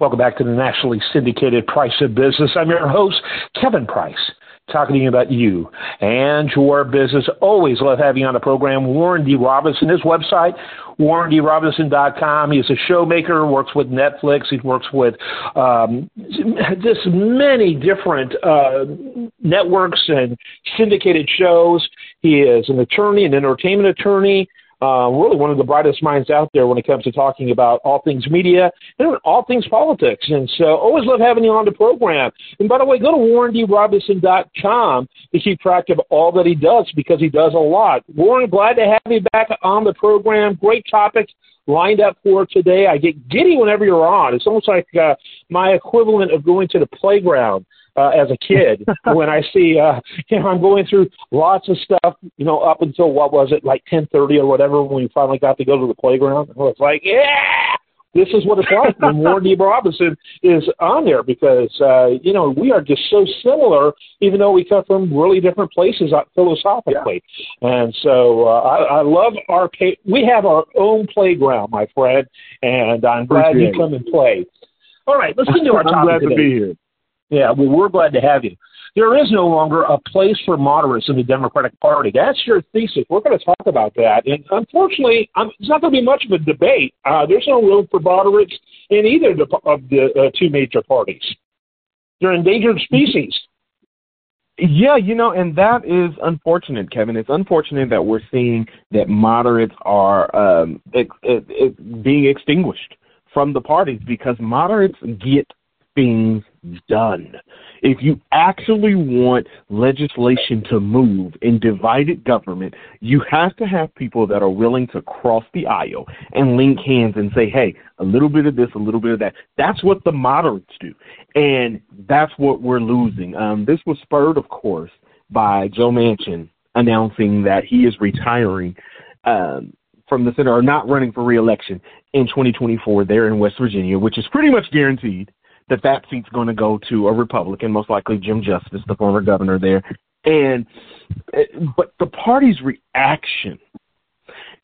Welcome back to the nationally syndicated Price of Business. I'm your host, Kevin Price, talking to you about you and your business. Always love having you on the program. Warren D. Robinson, his website, warrendrobinson.com. He's a showmaker, works with Netflix. He works with um, just many different uh, networks and syndicated shows. He is an attorney, an entertainment attorney uh, really one of the brightest minds out there when it comes to talking about all things media and all things politics. And so always love having you on the program. And by the way, go to warrendrobinson.com to keep track of all that he does because he does a lot. Warren, glad to have you back on the program. Great topics lined up for today. I get giddy whenever you're on. It's almost like uh, my equivalent of going to the playground uh, as a kid when I see, uh, you know, I'm going through lots of stuff, you know, up until what was it, like 10:30 or whatever, when we finally got to go to the playground. I was like, yeah, this is what it's like when Warren D. Robinson is on there because, uh, you know, we are just so similar, even though we come from really different places uh, philosophically. Yeah. And so uh, I, I love our, pay- we have our own playground, my friend, and I'm glad Appreciate you come and play. All right, let's get into our topic I'm glad today. to be here. Yeah, well, we're glad to have you. There is no longer a place for moderates in the Democratic Party. That's your thesis. We're going to talk about that. And unfortunately, um, it's not going to be much of a debate. Uh, there's no room for moderates in either of the uh, two major parties. They're endangered species. Yeah, you know, and that is unfortunate, Kevin. It's unfortunate that we're seeing that moderates are um, being extinguished from the parties because moderates get things done. If you actually want legislation to move in divided government, you have to have people that are willing to cross the aisle and link hands and say, hey, a little bit of this, a little bit of that. That's what the moderates do. And that's what we're losing. Um, this was spurred, of course, by Joe Manchin announcing that he is retiring um, from the Senate or not running for reelection in 2024 there in West Virginia, which is pretty much guaranteed that that seat's going to go to a Republican, most likely Jim Justice, the former governor there. And eh, but the party's reaction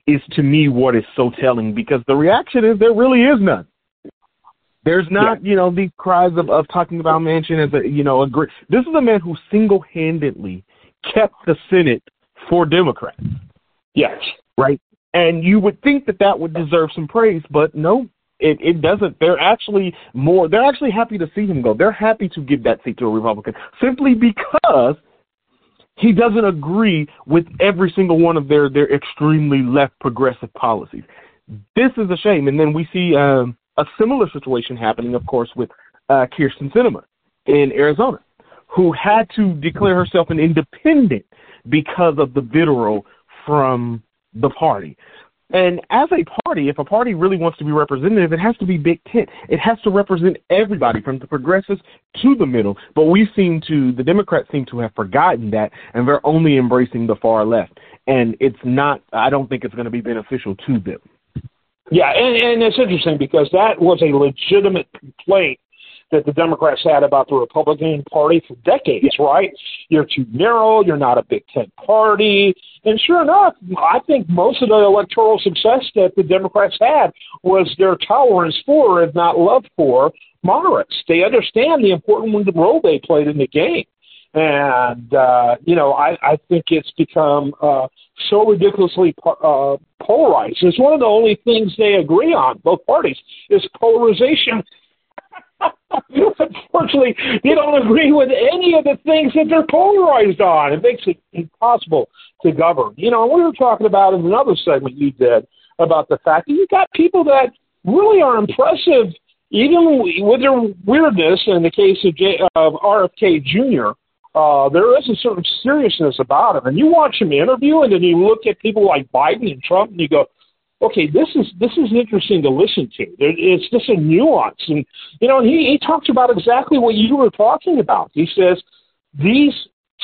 is to me what is so telling because the reaction is there really is none. There's not, yeah. you know, these cries of, of talking about Manchin as a, you know, a great. This is a man who single-handedly kept the Senate for Democrats. Yes. Right. And you would think that that would deserve some praise, but no, it, it doesn't. They're actually more. They're actually happy to see him go. They're happy to give that seat to a Republican simply because he doesn't agree with every single one of their their extremely left progressive policies. This is a shame. And then we see um, a similar situation happening, of course, with uh, Kyrsten Sinema in Arizona, who had to declare herself an independent because of the vitriol from the party. And as a party, if a party really wants to be representative, it has to be big tent. It has to represent everybody from the progressives to the middle. But we seem to, the Democrats seem to have forgotten that, and they're only embracing the far left. And it's not, I don't think it's going to be beneficial to them. Yeah, and, and it's interesting because that was a legitimate complaint that the Democrats had about the Republican Party for decades, right? You're too narrow, you're not a Big Tent party. And sure enough, I think most of the electoral success that the Democrats had was their tolerance for, if not love for, moderates. They understand the important role they played in the game. And, uh, you know, I, I think it's become uh, so ridiculously uh, polarized. It's one of the only things they agree on, both parties, is polarization Unfortunately, they don't agree with any of the things that they're polarized on. It makes it impossible to govern. You know, we were talking about in another segment you did about the fact that you've got people that really are impressive, even with their weirdness. In the case of, J, of RFK Jr., uh, there is a certain seriousness about him. And you watch him interview, and then you look at people like Biden and Trump, and you go, okay, this is this is interesting to listen to. It's just a nuance, and you know, he he talks about exactly what you were talking about. He says these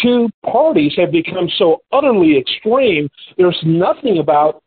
two parties have become so utterly extreme. There's nothing about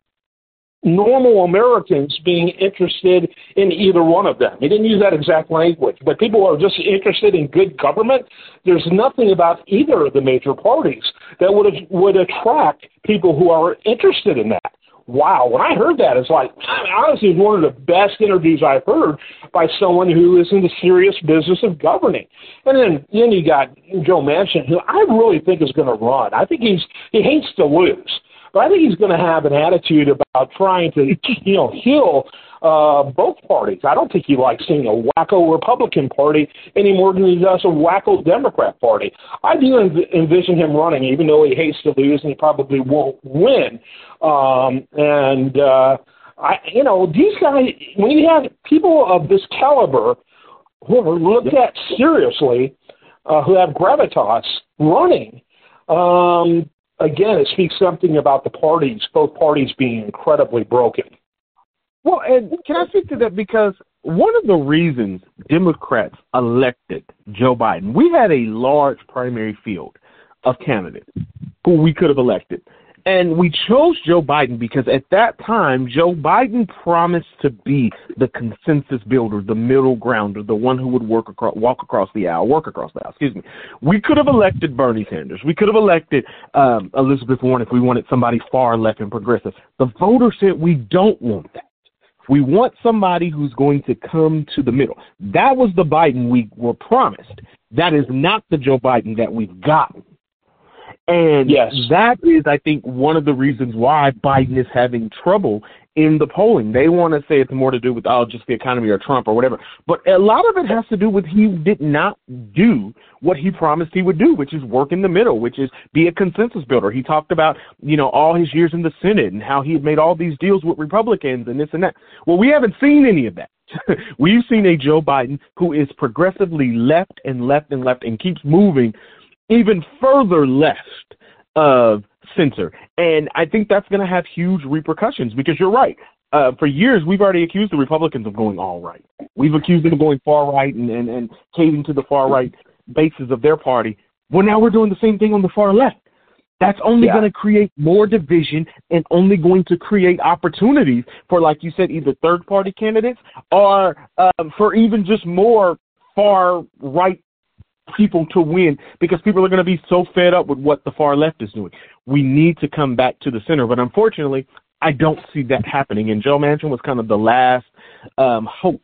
normal Americans being interested in either one of them. He didn't use that exact language, but people are just interested in good government. There's nothing about either of the major parties that would would attract people who are interested in that. Wow. When I heard that, it's like, I mean, honestly, it's one of the best interviews I've heard by someone who is in the serious business of governing. And then, then you got Joe Manchin, who I really think is going to run. I think he's he hates to lose, but I think he's going to have an attitude about trying to, you know, heal uh, both parties. I don't think he likes seeing a wacko Republican Party any more than he does a wacko Democrat Party. I do env- envision him running, even though he hates to lose and he probably won't win. Um, and uh, I, you know, these guys, when you have people of this caliber who are looked at seriously, uh, who have gravitas running, um, again, it speaks something about the parties, both parties being incredibly broken. Well, and can I speak to that because one of the reasons Democrats elected Joe Biden, we had a large primary field of candidates who we could have elected. And we chose Joe Biden because at that time, Joe Biden promised to be the consensus builder, the middle grounder, the one who would work across, walk across the aisle, work across the aisle. Excuse me. We could have elected Bernie Sanders. We could have elected um, Elizabeth Warren if we wanted somebody far left and progressive. The voters said we don't want that. We want somebody who's going to come to the middle. That was the Biden we were promised. That is not the Joe Biden that we've gotten. And yes. that is, I think, one of the reasons why Biden is having trouble in the polling. They want to say it's more to do with, oh, just the economy or Trump or whatever. But a lot of it has to do with he did not do what he promised he would do, which is work in the middle, which is be a consensus builder. He talked about, you know, all his years in the Senate and how he had made all these deals with Republicans and this and that. Well, we haven't seen any of that. We've seen a Joe Biden who is progressively left and left and left and keeps moving even further left of censor. And I think that's going to have huge repercussions because you're right. Uh, for years, we've already accused the Republicans of going all right. We've accused them of going far right and, and, and caving to the far right bases of their party. Well, now we're doing the same thing on the far left. That's only yeah. going to create more division and only going to create opportunities for, like you said, either third party candidates or um, for even just more far right people to win because people are going to be so fed up with what the far left is doing. We need to come back to the center, but unfortunately, I don't see that happening. And Joe Manchin was kind of the last um, hope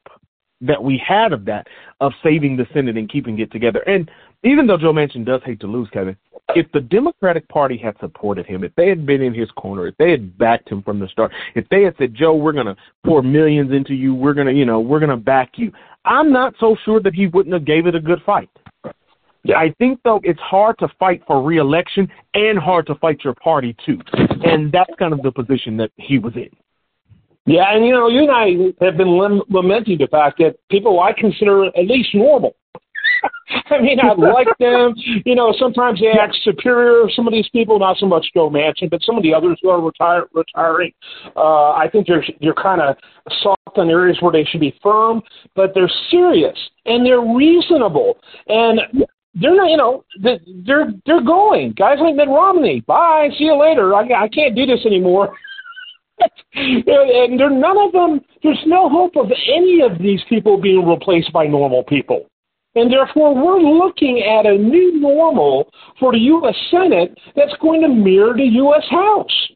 that we had of that, of saving the Senate and keeping it together. And even though Joe Manchin does hate to lose, Kevin, if the Democratic Party had supported him, if they had been in his corner, if they had backed him from the start, if they had said, Joe, we're going to pour millions into you, we're going to, you know, we're going to back you, I'm not so sure that he wouldn't have gave it a good fight. Yeah. I think though it's hard to fight for reelection and hard to fight your party too, and that's kind of the position that he was in. Yeah, and you know, you and I have been lamenting the fact that people I consider at least normal. I mean, I like them. You know, sometimes they act superior. Some of these people, not so much Joe Manchin, but some of the others who are retire, retiring. Uh, I think they're they're kind of soft in areas where they should be firm, but they're serious and they're reasonable. And they're not, you know, they're they're going. Guys like Mitt Romney, bye, see you later. I I can't do this anymore. and there none of them. There's no hope of any of these people being replaced by normal people. And therefore, we're looking at a new normal for the U.S. Senate that's going to mirror the U.S. House.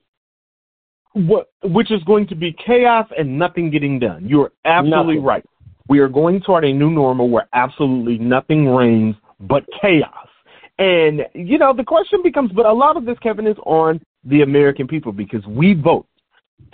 What, which is going to be chaos and nothing getting done. You're absolutely nothing. right. We are going toward a new normal where absolutely nothing reigns but chaos. And, you know, the question becomes, but a lot of this, Kevin, is on the American people because we vote.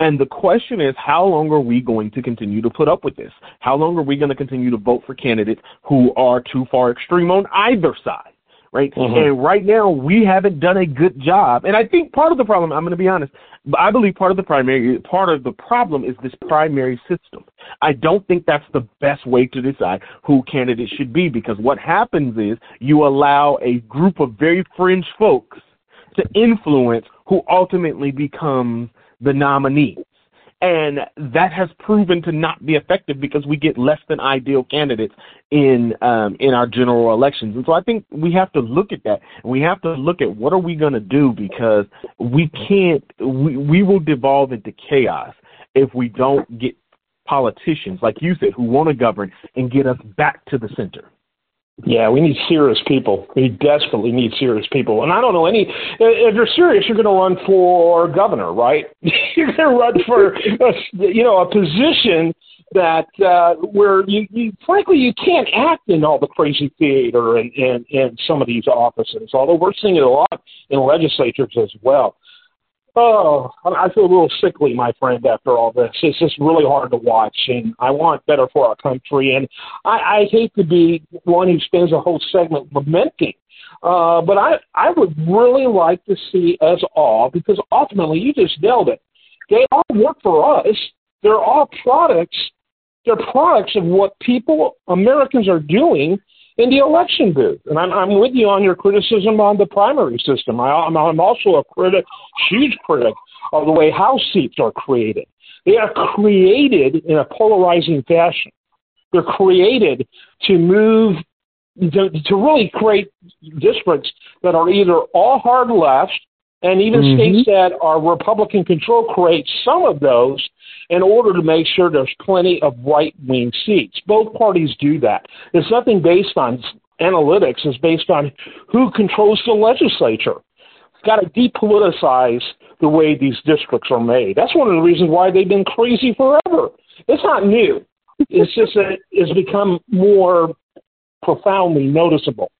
And the question is, how long are we going to continue to put up with this? How long are we going to continue to vote for candidates who are too far extreme on either side? Right? Mm-hmm. And right now, we haven't done a good job. And I think part of the problem, I'm going to be honest, but I believe part of the primary part of the problem is this primary system. I don't think that's the best way to decide who candidates should be because what happens is you allow a group of very fringe folks to influence who ultimately becomes the nominee. And that has proven to not be effective because we get less than ideal candidates in um, in our general elections. And so I think we have to look at that. We have to look at what are we going to do because we can't. We we will devolve into chaos if we don't get politicians like you said who want to govern and get us back to the center. Yeah, we need serious people. We desperately need serious people. And I don't know any. If you're serious, you're going to run for governor, right? you're going to run for, a, you know, a position that uh, where you, you, frankly, you can't act in all the crazy theater and in, in some of these offices. Although we're seeing it a lot in legislatures as well. Oh, I feel a little sickly, my friend, after all this. It's just really hard to watch, and I want better for our country. And I, I hate to be one who spends a whole segment lamenting, uh, but I, I would really like to see us all, because ultimately, you just nailed it. They all work for us. They're all products. They're products of what people, Americans, are doing in the election booth. And I'm, I'm with you on your criticism on the primary system. I, I'm, I'm also a critic, huge critic of the way House seats are created. They are created in a polarizing fashion. They're created to move, to, to really create districts that are either all hard left and even mm-hmm. states that are Republican controlled create some of those in order to make sure there's plenty of right wing seats. Both parties do that. It's nothing based on analytics, it's based on who controls the legislature. It's got to depoliticize the way these districts are made. That's one of the reasons why they've been crazy forever. It's not new. It's just that it's become more profoundly noticeable.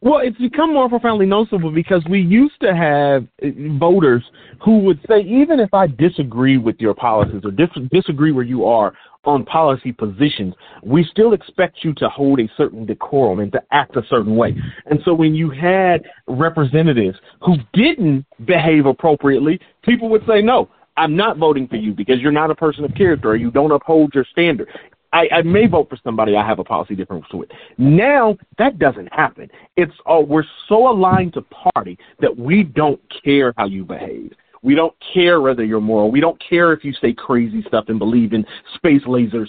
Well, it's become more profoundly noticeable because we used to have uh, voters who would say, even if I disagree with your policies or dis- disagree where you are on policy positions, we still expect you to hold a certain decorum and to act a certain way. And so when you had representatives who didn't behave appropriately, people would say, no, I'm not voting for you because you're not a person of character or you don't uphold your standard. I, I may vote for somebody I have a policy difference with. Now that doesn't happen. It's oh, we're so aligned to party that we don't care how you behave. We don't care whether you're moral. We don't care if you say crazy stuff and believe in space lasers.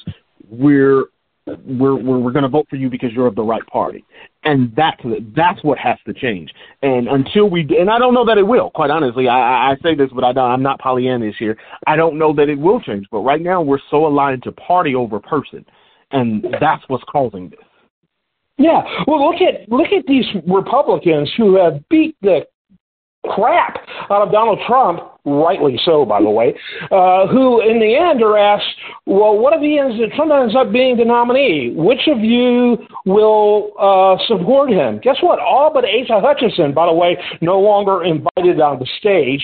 We're we're we're, we're going to vote for you because you're of the right party, and that's that's what has to change. And until we, and I don't know that it will. Quite honestly, I, I say this, but I don't, I'm not Pollyannish here. I don't know that it will change. But right now, we're so aligned to party over person, and that's what's causing this. Yeah, well, look at look at these Republicans who have beat the crap out of Donald Trump, rightly so, by the way, uh, who in the end are asked, well, what if he ends, Trump ends up being the nominee? Which of you will uh, support him? Guess what? All but Asa Hutchinson, by the way, no longer invited on the stage,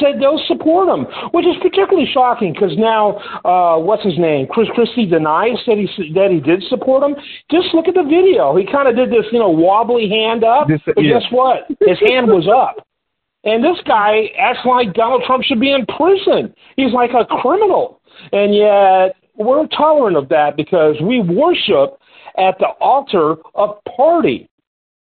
said they'll support him, which is particularly shocking because now, uh, what's his name? Chris Christie denies that he that he did support him. Just look at the video. He kind of did this, you know, wobbly hand up. This, but yeah. guess what? His hand was up. And this guy acts like Donald Trump should be in prison. He's like a criminal. And yet we're tolerant of that because we worship at the altar of party.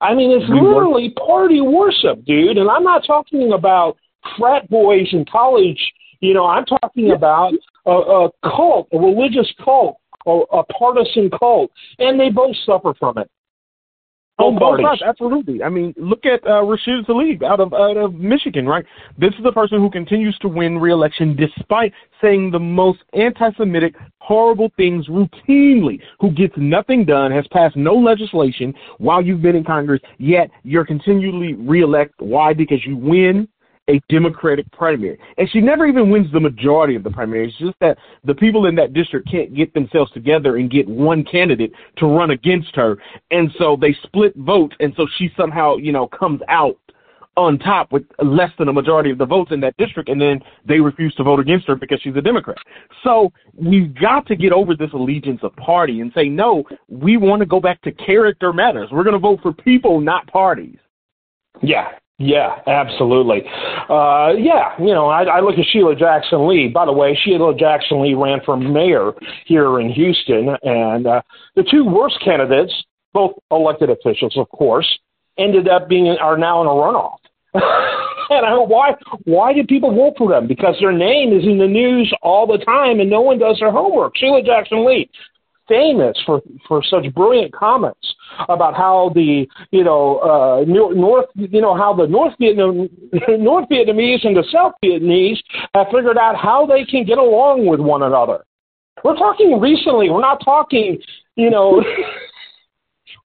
I mean, it's we literally worship. party worship, dude. And I'm not talking about frat boys in college. You know, I'm talking about a, a cult, a religious cult, a, a partisan cult, and they both suffer from it. On both sides, absolutely. I mean, look at uh, Rashida Tlaib out of out of Michigan, right? This is the person who continues to win re-election despite saying the most anti-Semitic, horrible things routinely. Who gets nothing done, has passed no legislation while you've been in Congress, yet you're continually re-elect. Why? Because you win a Democratic primary. And she never even wins the majority of the primary. It's just that the people in that district can't get themselves together and get one candidate to run against her. And so they split votes. And so she somehow, you know, comes out on top with less than a majority of the votes in that district, and then they refuse to vote against her because she's a Democrat. So we've got to get over this allegiance of party and say, no, we want to go back to character matters. We're going to vote for people, not parties. Yeah, yeah, absolutely. Uh, yeah, you know, I, I look at Sheila Jackson Lee. By the way, Sheila Jackson Lee ran for mayor here in Houston, and uh, the two worst candidates, both elected officials, of course, ended up being are now in a runoff. and I don't why why did people vote for them? Because their name is in the news all the time, and no one does their homework. Sheila Jackson Lee, famous for for such brilliant comments about how the you know uh, North you know how the North Vietnam North Vietnamese and the South Vietnamese have figured out how they can get along with one another. We're talking recently. We're not talking you know.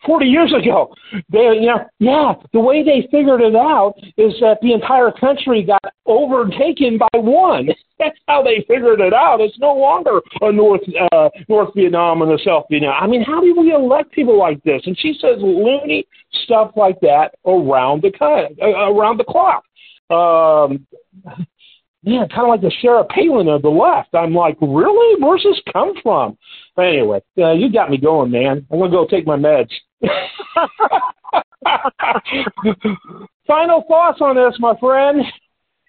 40 years ago. They, you know, yeah, the way they figured it out is that the entire country got overtaken by one. That's how they figured it out. It's no longer a North uh, North Vietnam and a South Vietnam. I mean, how do we elect people like this? And she says loony stuff like that around the uh, around the clock. Um, yeah, kind of like the Sarah Palin of the left. I'm like, really? Where's this come from? But anyway, uh, you got me going, man. I'm gonna go take my meds. Final thoughts on this, my friend.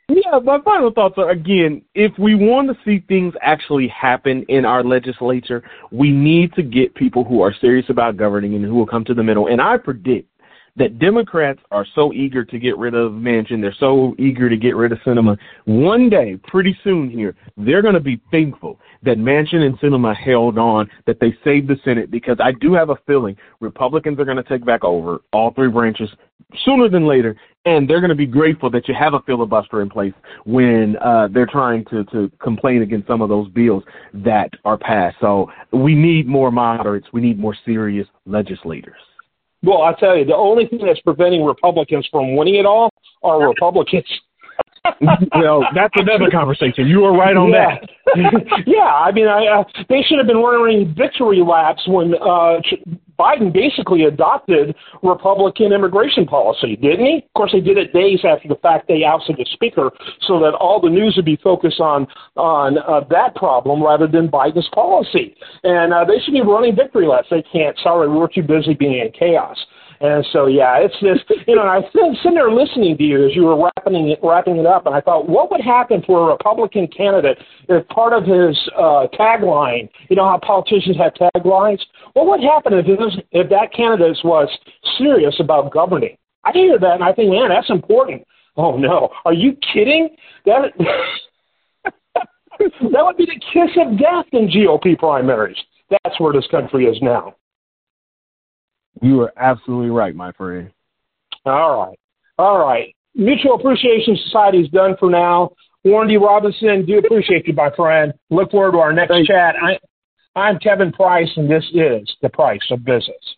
Yeah, my final thoughts are again, if we want to see things actually happen in our legislature, we need to get people who are serious about governing and who will come to the middle. And I predict that Democrats are so eager to get rid of Manchin, they're so eager to get rid of Sinema. One day, pretty soon here, they're going to be thankful that Manchin and Sinema held on, that they saved the Senate, because I do have a feeling Republicans are going to take back over all three branches sooner than later, and they're going to be grateful that you have a filibuster in place when uh, they're trying to, to complain against some of those bills that are passed. So we need more moderates. We need more serious legislators. Well, I tell you, the only thing that's preventing Republicans from winning it all are Republicans. well, that's another conversation. You were right on yeah. that. yeah, I mean, I, uh, they should have been running victory laps when uh, Biden basically adopted Republican immigration policy, didn't he? Of course, they did it days after the fact. They ousted the speaker so that all the news would be focused on on uh, that problem rather than Biden's policy. And uh, they should be running victory laps. They can't. Sorry, we're too busy being in chaos. And so, yeah, it's just, you know, I was sitting there listening to you as you were wrapping it, wrapping it up, and I thought, what would happen for a Republican candidate if part of his uh, tagline, you know how politicians have taglines? What would happen if, was, if that candidate was serious about governing? I hear that, and I think, man, that's important. Oh, no. Are you kidding? That, that would be the kiss of death in GOP primaries. That's where this country is now. You are absolutely right, my friend. All right. All right. Mutual Appreciation Society is done for now. Warren D. Robinson, do appreciate you, my friend. Look forward to our next Thanks. chat. I, I'm Kevin Price, and this is The Price of Business.